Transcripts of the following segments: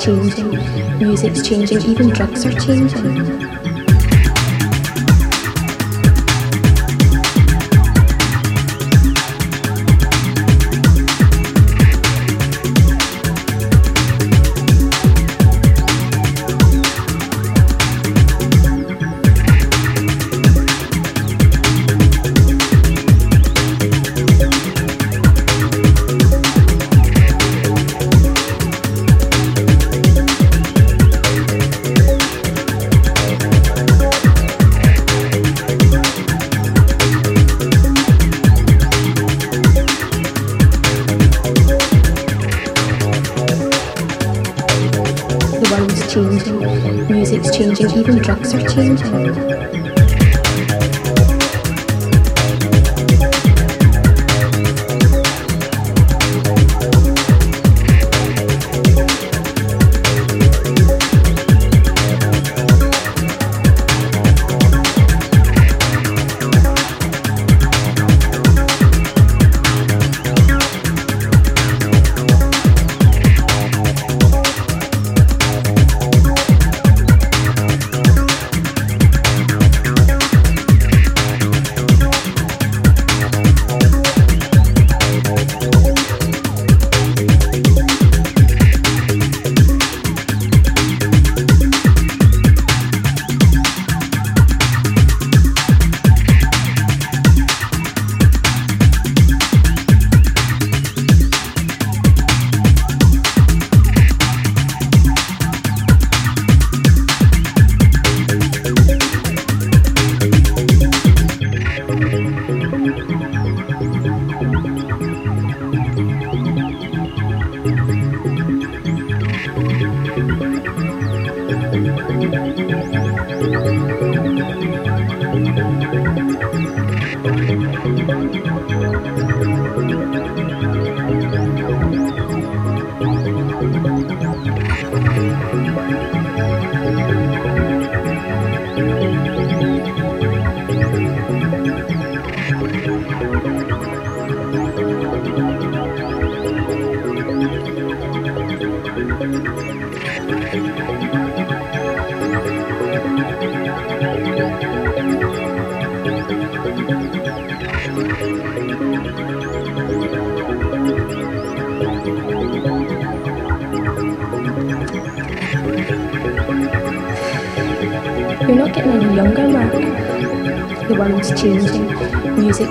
changing, music's changing, even drugs are changing.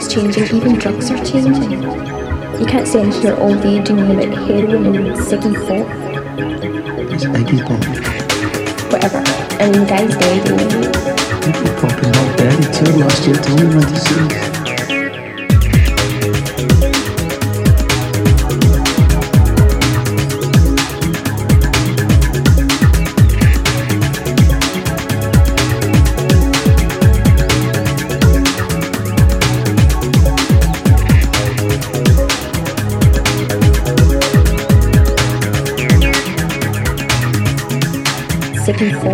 Changing, even drugs are changing. You can't I'm here all day doing about heroin and Ziggy Pop. It's Iggy Pop. Whatever. I mean, guy's dead anyway. Iggy Pop is not dead. He toured last year. Tell me when to see. Peace